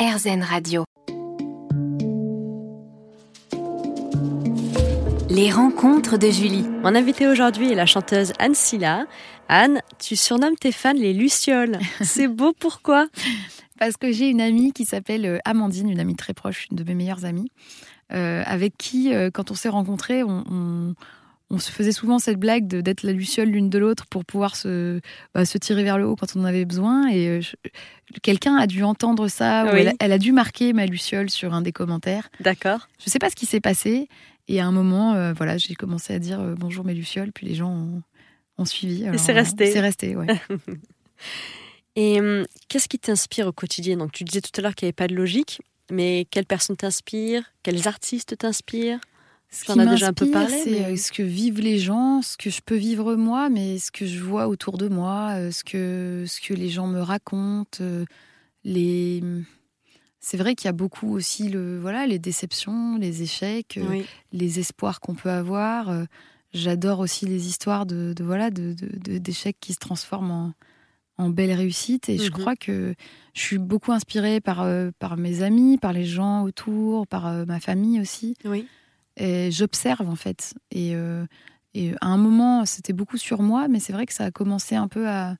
RZN Radio. Les rencontres de Julie. Mon invitée aujourd'hui est la chanteuse Anne Silla. Anne, tu surnommes tes fans les Lucioles. C'est beau, pourquoi? Parce que j'ai une amie qui s'appelle euh, Amandine, une amie très proche, une de mes meilleures amies, euh, avec qui, euh, quand on s'est rencontrés, on, on- on se faisait souvent cette blague de- d'être la luciole l'une de l'autre pour pouvoir se, bah, se tirer vers le haut quand on en avait besoin. Et euh, quelqu'un a dû entendre ça, ou elle, a- elle a dû marquer ma luciole sur un des commentaires. D'accord. Je sais pas ce qui s'est passé. Et à un moment, euh, voilà, j'ai commencé à dire euh, bonjour mes lucioles, puis les gens ont, ont suivi. Alors, c'est resté. C'est resté, ouais. Et hum, qu'est-ce qui t'inspire au quotidien? Donc, tu disais tout à l'heure qu'il n'y avait pas de logique, mais quelle personne t'inspire? Quels artistes t'inspirent? Ce qui déjà un peu parlé, C'est mais- euh, ce que vivent les gens, ce que je peux vivre moi, mais ce que je vois autour de moi, euh, ce que, ce que les gens me racontent. euh, Les... C'est vrai qu'il y a beaucoup aussi le, voilà, les déceptions, les échecs, Oui. les espoirs qu'on peut avoir. J'adore aussi les histoires de, de, voilà de, d'échecs qui se transforment en, en belles réussites. Et je Mhm. crois que je suis beaucoup inspirée par, euh, par mes amis, par les gens autour, par euh, ma famille aussi. Oui. J'observe en fait. Et, euh, et à un moment, c'était beaucoup sur moi, mais c'est vrai que ça a commencé un peu à,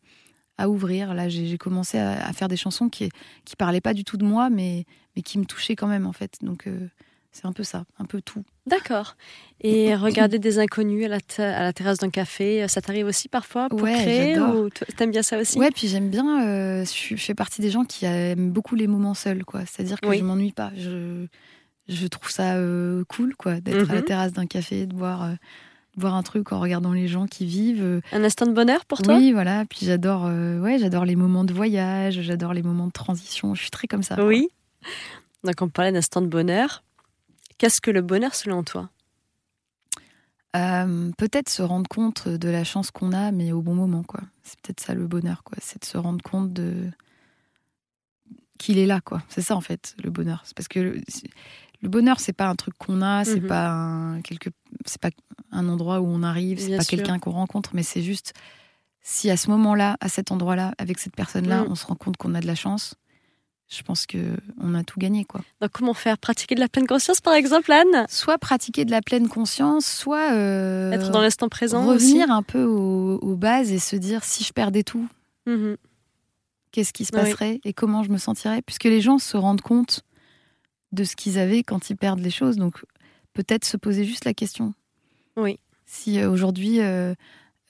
à ouvrir. Là, j'ai commencé à, à faire des chansons qui qui parlaient pas du tout de moi, mais mais qui me touchaient quand même en fait. Donc euh, c'est un peu ça, un peu tout. D'accord. Et regarder des inconnus à la, à la terrasse d'un café, ça t'arrive aussi parfois pour Ouais, créer ou t'aimes bien ça aussi? Ouais, puis j'aime bien. euh, je fais partie des gens qui aiment beaucoup les moments seuls, quoi. C'est-à-dire que Oui. je m'ennuie pas. Je je trouve ça euh, cool, quoi, d'être à la Mhm. terrasse d'un café, de boire euh, de boire un truc en regardant les gens qui vivent. euh, Un instant de bonheur pour toi? Oui, voilà. Puis j'adore, euh, ouais, j'adore les moments de voyage, j'adore les moments de transition. Je suis très comme ça. quoi. Oui. Donc on parlait d'instant de bonheur. Qu'est-ce que le bonheur selon toi? Peut-être se rendre compte de la chance qu'on a, mais au bon moment, quoi. C'est peut-être ça le bonheur, quoi. C'est de se rendre compte de qu'il est là, quoi. C'est ça en fait, le bonheur. C'est parce que le, bonheur, c'est pas un truc qu'on a, c'est Mhm. pas un quelque, c'est pas un endroit où on arrive, c'est pas quelqu'un qu'on rencontre, mais c'est juste si à ce moment-là, à cet endroit-là, avec cette personne-là, Mhm. on se rend compte qu'on a de la chance. Je pense que on a tout gagné, quoi. Donc comment faire? Pratiquer de la pleine conscience par exemple, Anne? Soit pratiquer de la pleine conscience, soit euh, Être dans l'instant présent revenir un peu aux, aux bases et se dire si je perdais tout, Mhm. qu'est-ce qui se Oui. passerait et comment je me sentirais? Puisque les gens se rendent compte de ce qu'ils avaient quand ils perdent les choses. Donc peut-être se poser juste la question. Oui. Si euh, aujourd'hui euh,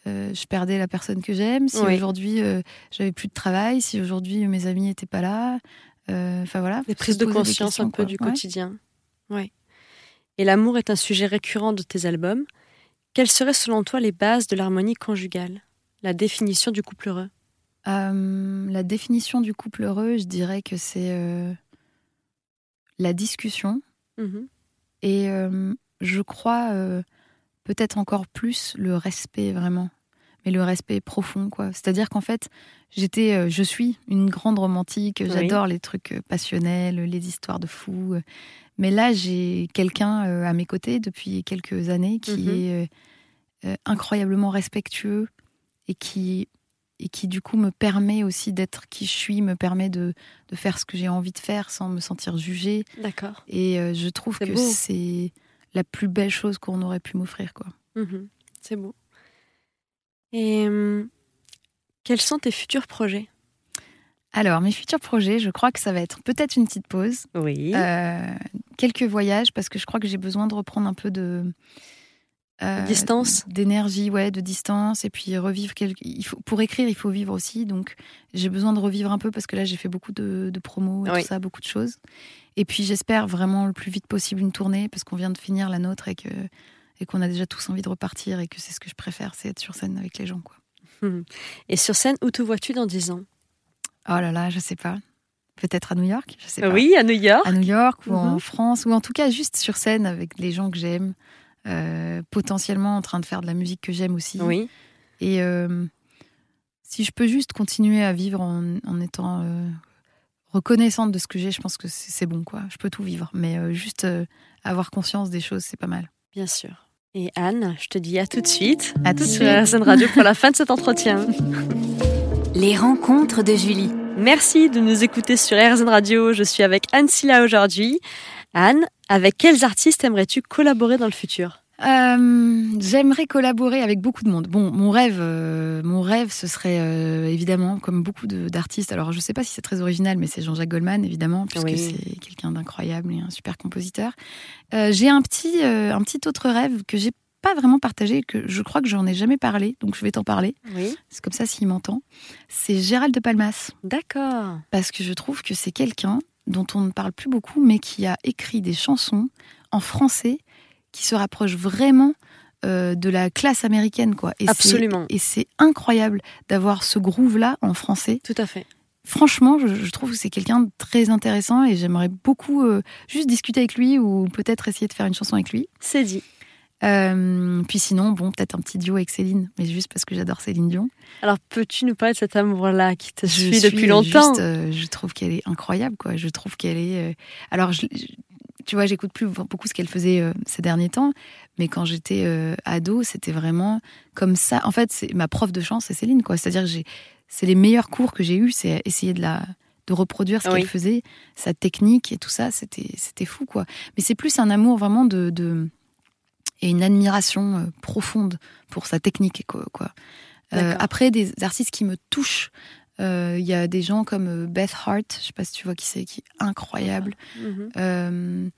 euh, je perdais la personne que j'aime, si Oui. aujourd'hui euh, j'avais plus de travail, si aujourd'hui mes amis n'étaient pas là. Enfin voilà. Des se prises de conscience un peu quoi. du Ouais. quotidien. Oui. Et l'amour est un sujet récurrent de tes albums. Quelles seraient selon toi les bases de l'harmonie conjugale? La définition du couple heureux? La définition du couple heureux, je dirais que c'est la discussion Mhm. et euh, je crois euh, peut-être encore plus le respect vraiment, mais le respect profond quoi. C'est-à-dire qu'en fait, j'étais, euh, je suis une grande romantique. Oui. J'adore les trucs passionnels, les histoires de fous. Mais là, j'ai quelqu'un à mes côtés depuis quelques années qui Mhm. est incroyablement respectueux et qui et qui du coup me permet aussi d'être qui je suis, me permet de, de faire ce que j'ai envie de faire sans me sentir jugée. D'accord. Et euh, je trouve que c'est la plus belle chose qu'on aurait pu m'offrir. quoi. Mhm. C'est beau. Et hum, quels sont tes futurs projets? Alors, mes futurs projets, je crois que ça va être peut-être une petite pause, Oui. euh, quelques voyages, parce que je crois que j'ai besoin de reprendre un peu de... euh, Distance. d'énergie ouais de distance et puis revivre il faut pour écrire il faut vivre aussi donc j'ai besoin de revivre un peu parce que là j'ai fait beaucoup de, de promos et Oui. tout ça beaucoup de choses et puis j'espère vraiment le plus vite possible une tournée parce qu'on vient de finir la nôtre et que et qu'on a déjà tous envie de repartir et que c'est ce que je préfère c'est être sur scène avec les gens quoi. Et sur scène, où te vois-tu dans 10 ans? Oh là là je sais pas peut-être à New York je sais pas Oui, à New York. à New York ou en Mhm. France ou en tout cas juste sur scène avec les gens que j'aime euh, potentiellement en train de faire de la musique que j'aime aussi Oui. Et euh, si je peux juste continuer à vivre en, en étant euh, reconnaissante de ce que j'ai, je pense que c'est bon, quoi. Je peux tout vivre, mais euh, juste euh, avoir conscience des choses, c'est pas mal. Bien sûr. Et Anne, je te dis à tout de suite À tout de sur suite. Radio pour la fin de cet entretien. Les rencontres de Julie. Merci de nous écouter sur RZN Radio. Je suis avec Anne Silla aujourd'hui. Anne, avec quels artistes aimerais-tu collaborer dans le futur? Euh, J'aimerais collaborer avec beaucoup de monde. Bon, mon rêve, euh, mon rêve, ce serait euh, évidemment, comme beaucoup d'artistes. Alors, je ne sais pas si c'est très original, mais c'est Jean-Jacques Goldman, évidemment, puisque c'est quelqu'un d'incroyable et un super compositeur. j'ai un petit, un petit autre rêve que j'ai pas vraiment partagé, que je crois que j'en ai jamais parlé, donc je vais t'en parler. Oui. C'est comme ça s'il m'entend. C'est Gérald de Palmas. D'accord. Parce que je trouve que c'est quelqu'un dont on ne parle plus beaucoup, mais qui a écrit des chansons en français qui se rapprochent vraiment euh, de la classe américaine, quoi. Et Absolument. Et c'est incroyable d'avoir ce groove-là en français. Tout à fait. Franchement, je, trouve que c'est quelqu'un de très intéressant et j'aimerais beaucoup euh, juste discuter avec lui ou peut-être essayer de faire une chanson avec lui. C'est dit. Euh, puis sinon, bon, peut-être un petit duo avec Céline, mais juste parce que j'adore Céline Dion. Alors, peux-tu nous parler de cet amour-là qui te suit depuis longtemps? euh, Je trouve qu'elle est incroyable, quoi. Je trouve qu'elle est. Euh, alors, tu vois, j'écoute plus beaucoup ce qu'elle faisait ces derniers temps, mais quand j'étais ado, c'était vraiment comme ça. En fait, c'est ma prof de chant, c'est Céline, quoi. C'est-à-dire que c'est les meilleurs cours que j'ai eus, c'est essayer de la de reproduire ce qu'elle faisait, sa technique et tout ça, c'était c'était fou, quoi. Mais c'est plus un amour vraiment de et une admiration euh, profonde pour sa technique. Quoi, euh, après, des artistes qui me touchent, euh, il y a des gens comme Beth Hart, je sais pas si tu vois qui c'est, qui est incroyable. Ah, mhm.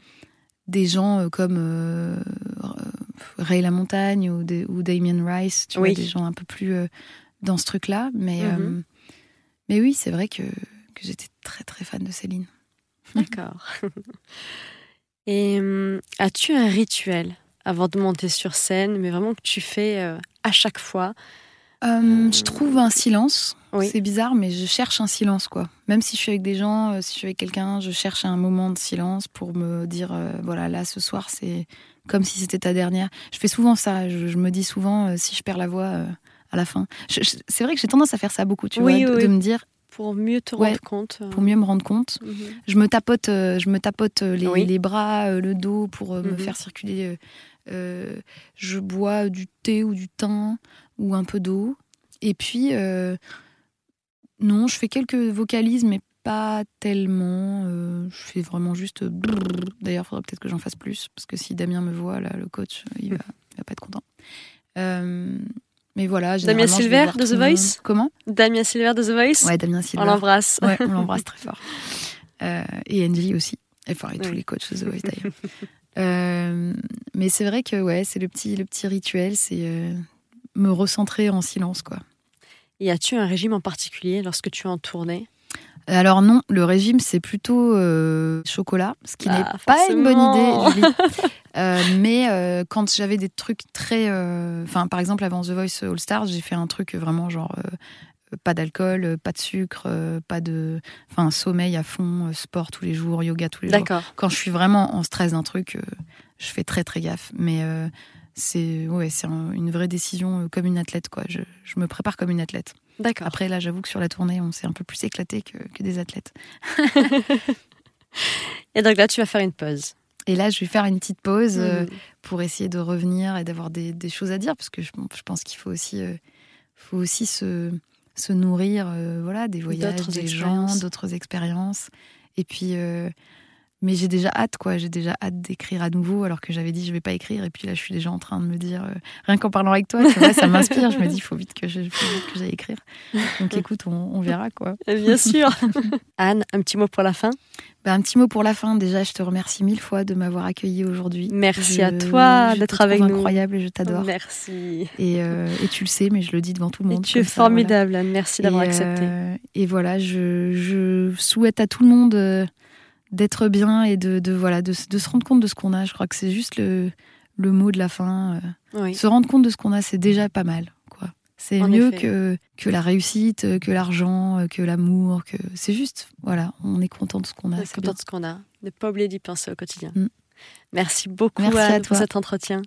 des gens comme Ray La Montagne ou, ou Damien Rice, tu vois, des gens un peu plus dans ce truc-là. Mais, mhm. mais oui, c'est vrai que, que j'étais très très fan de Céline. D'accord. Et hum, as-tu un rituel avant de monter sur scène, mais vraiment que tu fais euh, à chaque fois? Euh, Je trouve un silence. C'est bizarre, mais je cherche un silence, quoi. Même si je suis avec des gens, euh, si je suis avec quelqu'un, je cherche un moment de silence pour me dire, voilà, là, ce soir, c'est comme si c'était ta dernière. Je fais souvent ça. Je, me dis souvent, si je perds la voix à la fin. c'est vrai que j'ai tendance à faire ça beaucoup, tu vois, de, me dire, pour mieux te rendre compte. Pour mieux me rendre compte. Mhm. Je me tapote, je me tapote les, les bras, le dos pour me mhm. faire circuler euh, je bois du thé ou du thym ou un peu d'eau. Et puis, euh, non, je fais quelques vocalises, mais pas tellement. Euh, je fais vraiment juste. D'ailleurs, il faudrait peut-être que j'en fasse plus, parce que si Damien me voit, là, le coach, il va, va pas être content. mais voilà. Damien Silver de The Voice Comment? Damien Silver de The Voice Ouais, Damien Silver. On l'embrasse. Ouais, on l'embrasse très fort. et Angie aussi. Enfin, et tous les coachs de The Voice d'ailleurs. Euh, mais c'est vrai que ouais, c'est le petit, le petit rituel, c'est euh, me recentrer en silence, quoi. Et as-tu un régime en particulier lorsque tu es en tournée? Alors non, le régime c'est plutôt euh, chocolat, ce qui n'est ah, pas une bonne idée. mais quand j'avais des trucs très, enfin par exemple avant The Voice All Stars, j'ai fait un truc vraiment genre pas d'alcool, pas de sucre, pas de, enfin sommeil à fond, sport tous les jours, yoga tous les jours. Quand je suis vraiment en stress d'un truc, euh, je fais très très gaffe. Mais euh, c'est ouais, c'est une vraie décision euh, comme une athlète quoi. Je, je, me prépare comme une athlète. D'accord. Après là, j'avoue que sur la tournée, on s'est un peu plus éclaté que, que des athlètes. Et donc là, tu vas faire une pause. Et là, je vais faire une petite pause mmh. pour essayer de revenir et d'avoir des, des, choses à dire parce que je, je pense qu'il faut aussi, faut aussi se se nourrir euh, voilà, des voyages, des gens, d'autres expériences. Et puis, euh, mais j'ai déjà hâte, quoi. J'ai déjà hâte d'écrire à nouveau, alors que j'avais dit je vais pas écrire. Et puis là, je suis déjà en train de me dire, euh, rien qu'en parlant avec toi, ça m'inspire. je me dis, il faut vite que j'aille écrire. Donc écoute, on, on verra, quoi. Bien sûr. Anne, un petit mot pour la fin? Bah, un petit mot pour la fin. Déjà, je te remercie mille fois de m'avoir accueilli aujourd'hui. Merci à toi d'être avec nous. incroyable et je t'adore. Merci. Euh, et, tu le sais, mais je le dis devant tout le monde. Et tu es formidable, Anne. Merci d'avoir accepté. Euh, et voilà, je, souhaite à tout le monde euh, d'être bien et de, voilà, de, se rendre compte de ce qu'on a. Je crois que c'est juste le, le mot de la fin. Se rendre compte de ce qu'on a, c'est déjà pas mal. C'est mieux que, que la réussite, que l'argent, que l'amour, que c'est juste, voilà, on est content de ce qu'on a. On est content de ce qu'on a. Ne pas oublier d'y penser au quotidien. Mm. Merci beaucoup pour cet entretien.